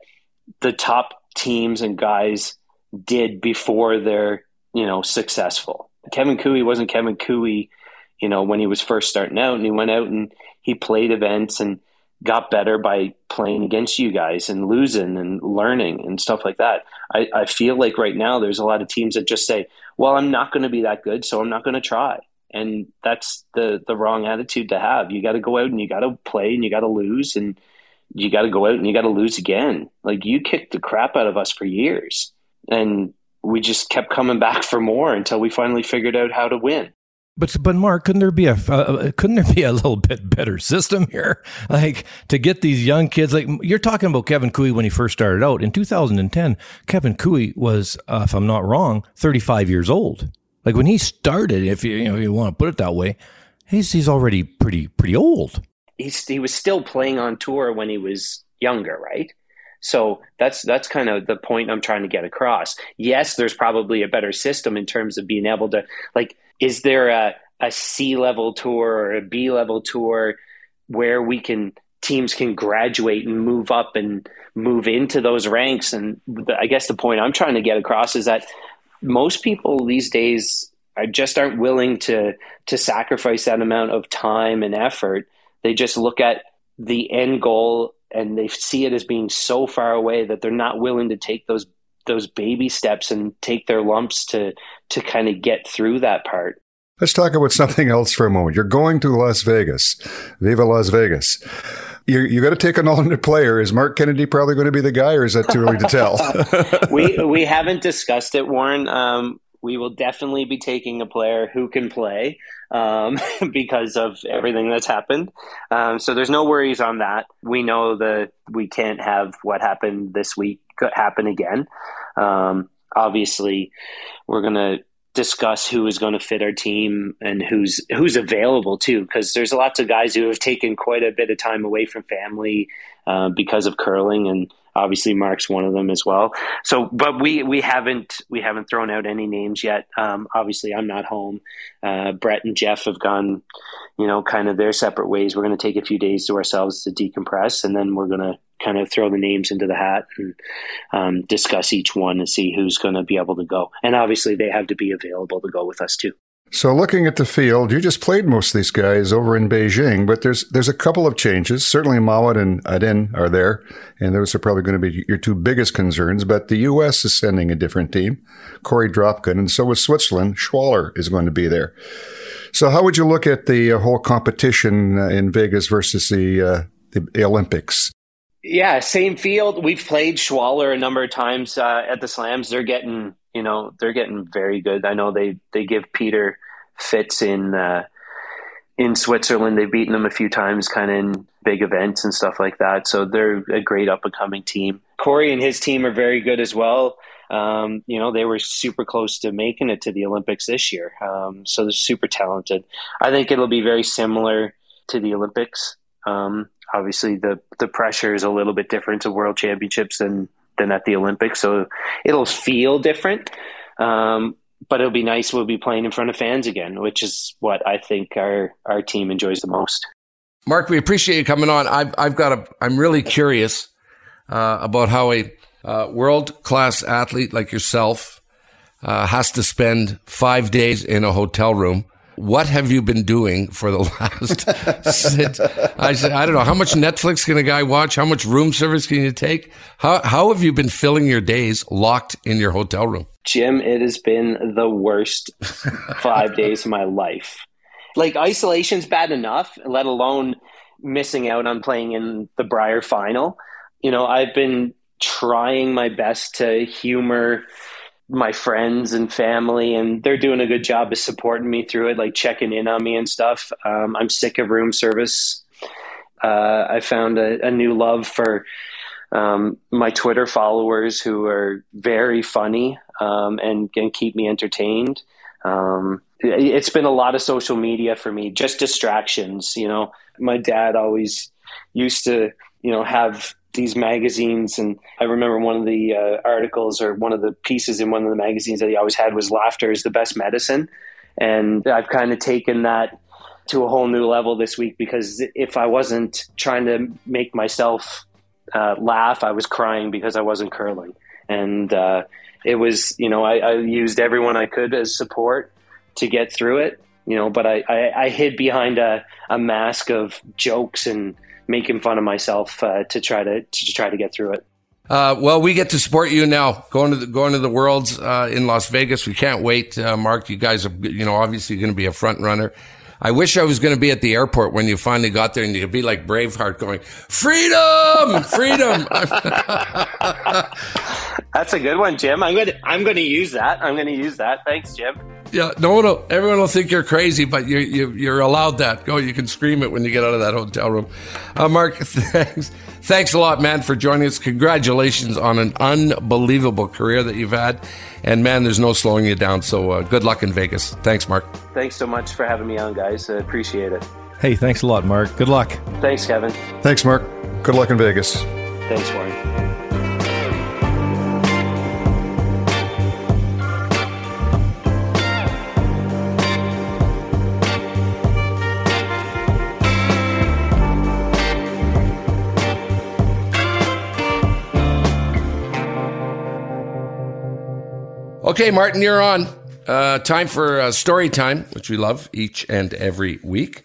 the top teams and guys did before they're, you know, successful. Kevin Koe wasn't Kevin Koe, you know, when he was first starting out and he went out and he played events and got better by playing against you guys and losing and learning and stuff like that. I, I feel like right now there's a lot of teams that just say, well, I'm not going to be that good, so I'm not going to try. And that's the, the wrong attitude to have. You got to go out and you got to play and you got to lose and you got to go out and you got to lose again. Like you kicked the crap out of us for years. And we just kept coming back for more until we finally figured out how to win. But but Mark, couldn't there be a uh, couldn't there be a little bit better system here, like to get these young kids? Like you're talking about Kevin Koe when he first started out in 2010. Kevin Koe was, uh, if I'm not wrong, 35 years old. Like when he started, if you you know you want to put it that way, he's he's already pretty pretty old. He's he was still playing on tour when he was younger, right? So that's that's kind of the point I'm trying to get across. Yes, there's probably a better system in terms of being able to like is there a, a C level tour or a B level tour where we can teams can graduate and move up and move into those ranks? And I guess the point I'm trying to get across is that most people these days are just aren't willing to to sacrifice that amount of time and effort. They just look at the end goal and they see it as being so far away that they're not willing to take those those baby steps and take their lumps to to kind of get through that part. Let's talk about something else for a moment. You're going to Las Vegas. Viva Las Vegas. You you got to take an alternate player. Is Marc Kennedy probably going to be the guy, or is that too early to tell? we we haven't discussed it, Warren. Um, we will definitely be taking a player who can play um, because of everything that's happened. Um, so there's no worries on that. We know that we can't have what happened this week happen again. Um, obviously, we're going to discuss who is going to fit our team and who's who's available too because there's lots of guys who have taken quite a bit of time away from family uh, because of curling and obviously Mark's one of them as well. So, but we we haven't we haven't thrown out any names yet. Um, obviously, I'm not home. Uh, Brett and Jeff have gone, you know, kind of their separate ways. We're going to take a few days to ourselves to decompress, and then we're going to kind of throw the names into the hat and um, discuss each one and see who's going to be able to go. And obviously, they have to be available to go with us too. So looking at the field, you just played most of these guys over in Beijing, but there's there's a couple of changes. Certainly Mouat and Edin are there, and those are probably going to be your two biggest concerns. But the U.S. is sending a different team, Korey Dropkin, and so is Switzerland. Schwaller is going to be there. So how would you look at the uh, whole competition uh, in Vegas versus the, uh, the Olympics? Yeah, same field. We've played Schwaller a number of times uh, at the slams. They're getting, you know, they're getting very good. I know they they give Peter fits in uh, in Switzerland. They've beaten them a few times, kind of in big events and stuff like that. So they're a great up and coming team. Corey and his team are very good as well. Um, you know, they were super close to making it to the Olympics this year. Um, so they're super talented. I think it'll be very similar to the Olympics. Um, obviously, the the pressure is a little bit different to World Championships than than at the Olympics, so it'll feel different. Um, but it'll be nice. We'll be playing in front of fans again, which is what I think our our team enjoys the most. Mark, we appreciate you coming on. I've I've got a. I'm really curious uh, about how a uh, world class athlete like yourself uh, has to spend five days in a hotel room what have you been doing for the last? I said, I don't know. How much Netflix can a guy watch? How much room service can you take? How, how have you been filling your days locked in your hotel room? Jim, it has been the worst five days of my life. Like isolation's bad enough, let alone missing out on playing in the Brier final. You know, I've been trying my best to humor my friends and family, and they're doing a good job of supporting me through it, like checking in on me and stuff. Um, I'm sick of room service. Uh, I found a, a, new love for um, my Twitter followers who are very funny um, and can keep me entertained. Um, it's been a lot of social media for me, just distractions. You know, my dad always used to, you know, have these magazines and i remember one of the uh, articles or one of the pieces in one of the magazines that he always had was laughter is the best medicine and i've kind of taken that to a whole new level this week because if i wasn't trying to make myself uh, laugh, I was crying because I wasn't curling, and uh, it was you know I, I, used everyone I could as support to get through it. You know, but I, I, I hid behind a, a mask of jokes and making fun of myself uh, to try to to try to get through it. Uh, well, we get to support you now. Going to the going to the Worlds uh, in Las Vegas. We can't wait, uh, Mark. You guys are, you know, obviously going to be a front runner. I wish I was going to be at the airport when you finally got there, and you'd be like Braveheart, going "Freedom, freedom." That's a good one, Jim. I'm going to I'm going to use that. I'm going to use that. Thanks, Jim. Yeah, no, no. Everyone will think you're crazy, but you, you, you're allowed that. Go, you can scream it when you get out of that hotel room. Uh, Mark, thanks. Thanks a lot, man, for joining us. Congratulations on an unbelievable career that you've had. And man, there's no slowing you down. So uh, good luck in Vegas. Thanks, Mark. Thanks so much for having me on, guys. I appreciate it. Hey, thanks a lot, Mark. Good luck. Thanks, Kevin. Thanks, Mark. Good luck in Vegas. Thanks, Warren. Okay, Martin, you're on. Uh, time for uh, story time, which we love each and every week.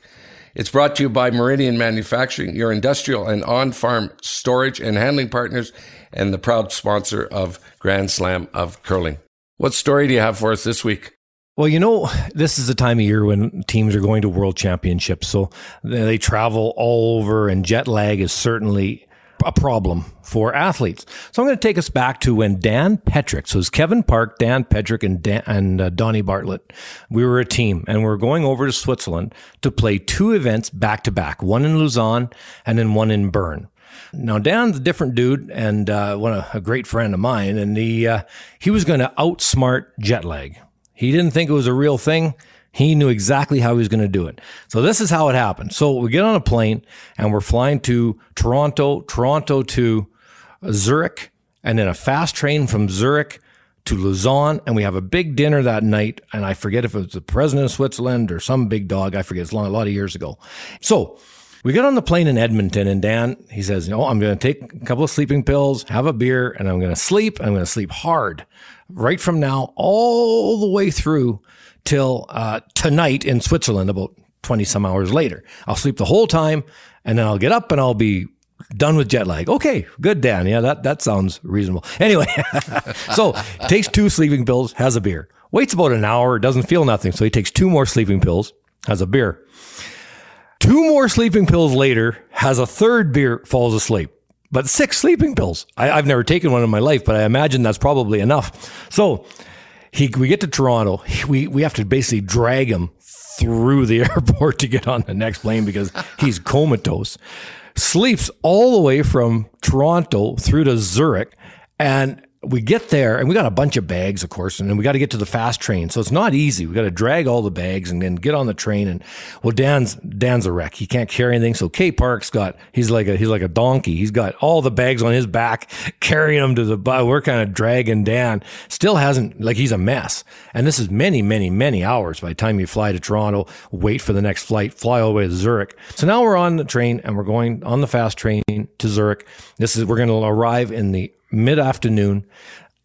It's brought to you by Meridian Manufacturing, your industrial and on farm storage and handling partners, and the proud sponsor of Grand Slam of Curling. What story do you have for us this week? Well, you know, this is the time of year when teams are going to world championships. So they travel all over, and jet lag is certainly a problem for athletes. So I'm going to take us back to when Dan Petryk, so it's Kevin Park, Dan Petryk, and Dan, and uh, Donnie Bartlett. We were a team, and we are going over to Switzerland to play two events back to back, one in Lausanne and then one in Bern. Now Dan's a different dude and uh, one a, a great friend of mine, and he uh, he was going to outsmart jet lag. He didn't think it was a real thing. He knew exactly how he was going to do it. So this is how it happened. So we get on a plane and we're flying to Toronto, Toronto to Zurich, and then a fast train from Zurich to Lausanne. And we have a big dinner that night. And I forget if it was the president of Switzerland or some big dog. I forget. It's a lot of years ago. So we get on the plane in Edmonton, and Dan, he says, "Oh, I'm going to take a couple of sleeping pills, have a beer, and I'm going to sleep. I'm going to sleep hard right from now all the way through till uh, tonight in Switzerland, about 20 some hours later. I'll sleep the whole time and then I'll get up and I'll be done with jet lag. Okay, good, Dan. Yeah, that, that sounds reasonable. Anyway, so takes two sleeping pills, has a beer. Waits about an hour, doesn't feel nothing. So he takes two more sleeping pills, has a beer. Two more sleeping pills later, has a third beer, falls asleep. But six sleeping pills. I, have never taken one in my life, but I imagine that's probably enough. So he we get to Toronto. We we have to basically drag him through the airport to get on the next plane because he's comatose. Sleeps all the way from Toronto through to Zurich, and we get there and we got a bunch of bags, of course, and then we got to get to the fast train. So it's not easy. We got to drag all the bags and then get on the train. And well, Dan's Dan's a wreck. He can't carry anything. So K Park's got he's like a he's like a donkey. He's got all the bags on his back, carrying them to the. We're kind of dragging Dan. Still hasn't like he's a mess. And this is many, many, many hours by the time you fly to Toronto, wait for the next flight, fly all the way to Zurich. So now we're on the train and we're going on the fast train to Zurich. This is we're going to arrive in the mid afternoon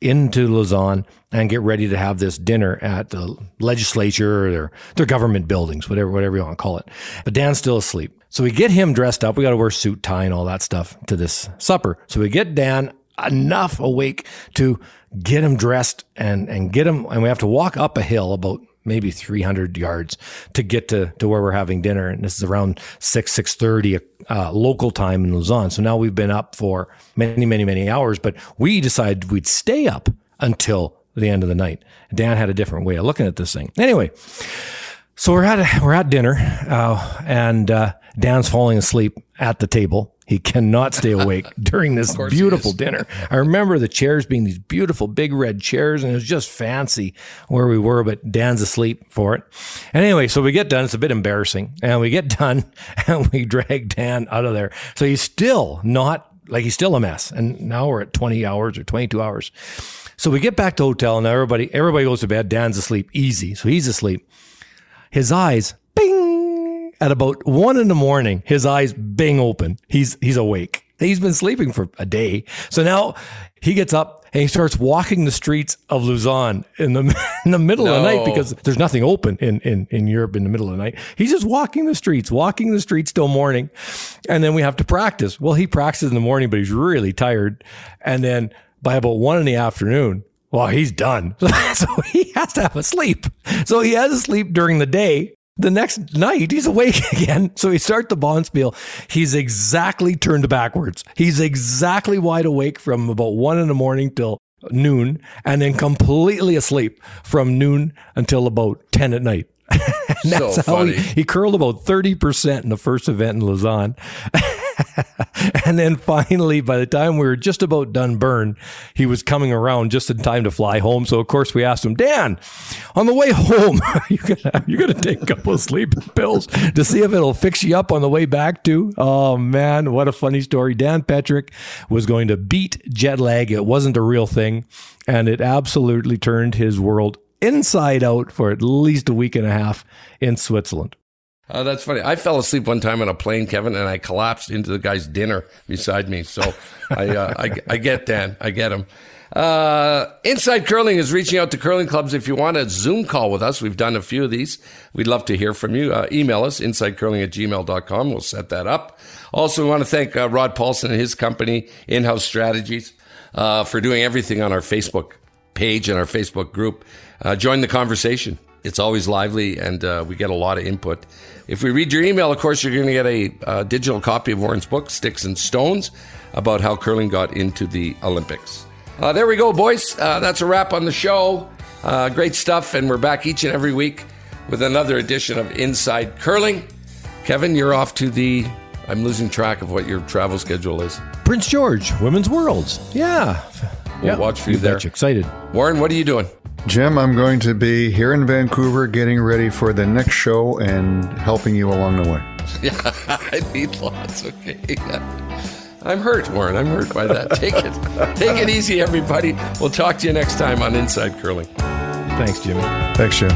into Lausanne and get ready to have this dinner at the legislature or their, their government buildings, whatever, whatever you want to call it. But Dan's still asleep. So we get him dressed up. We got to wear suit, tie, and all that stuff to this supper. So we get Dan enough awake to get him dressed and, and get him, and we have to walk up a hill about maybe 300 yards to get to, to where we're having dinner. And this is around 6, 6.30 uh, local time in Lausanne. So now we've been up for many, many, many hours, but we decided we'd stay up until the end of the night. Dan had a different way of looking at this thing. Anyway, so we're at, we're at dinner, uh, and, uh, Dan's falling asleep at the table he cannot stay awake during this beautiful dinner. I remember the chairs being these beautiful big red chairs, and it was just fancy where we were, but Dan's asleep for it. And anyway, so we get done. It's a bit embarrassing. And we get done and we drag Dan out of there. So he's still not like he's still a mess. And now we're at 20 hours or 22 hours. So we get back to hotel and everybody everybody goes to bed. Dan's asleep easy. So he's asleep. His eyes at about one in the morning, his eyes bang open. He's he's awake. He's been sleeping for a day. So now he gets up and he starts walking the streets of Lausanne in the in the middle of the night because there's nothing open in, in, in Europe in the middle of the night. He's just walking the streets, walking the streets till morning. And then we have to practice. Well, he practices in the morning, but he's really tired. And then by about one in the afternoon, well, he's done. so he has to have a sleep. So he has a sleep during the day. The next night, he's awake again. So he starts the bonspiel. He's exactly turned backwards. He's exactly wide awake from about one in the morning till noon, and then completely asleep from noon until about 10 at night. and So that's how he, funny. he curled about 30% in the first event in Lausanne. and then finally, by the time we were just about done Bern, he was coming around just in time to fly home. So of course we asked him, Dan, on the way home, you gonna you gonna take a couple of sleeping pills to see if it'll fix you up on the way back too? Oh man, what a funny story. Dan Petryk was going to beat jet lag. It wasn't a real thing, and it absolutely turned his world inside out for at least a week and a half in Switzerland. Oh, that's funny. I fell asleep one time on a plane, Kevin, and I collapsed into the guy's dinner beside me. So I, uh, I, I get Dan. I get him. Uh, Inside Curling is reaching out to curling clubs. If you want a Zoom call with us, we've done a few of these. We'd love to hear from you. Uh, email us, insidecurling at gmail.com. We'll set that up. Also, we want to thank uh, Rod Paulson and his company, In House Strategies, uh, for doing everything on our Facebook page and our Facebook group. Uh, join the conversation. It's always lively, and uh, we get a lot of input. If we read your email, of course, you're going to get a uh, digital copy of Warren's book, Sticks and Stones, about how curling got into the Olympics. Uh, there we go, boys. Uh, that's a wrap on the show. Uh, great stuff, and we're back each and every week with another edition of Inside Curling. Kevin, you're off to the. I'm losing track of what your travel schedule is. Prince George, Women's Worlds. Yeah. We'll watch for you there. Excited. Warren, what are you doing? Jim, I'm going to be here in Vancouver getting ready for the next show and helping you along the way. Yeah, I need lots. Okay. I'm hurt, Warren. I'm hurt by that. Take it. Take it easy, everybody. We'll talk to you next time on Inside Curling. Thanks, Jimmy. Thanks, Jim.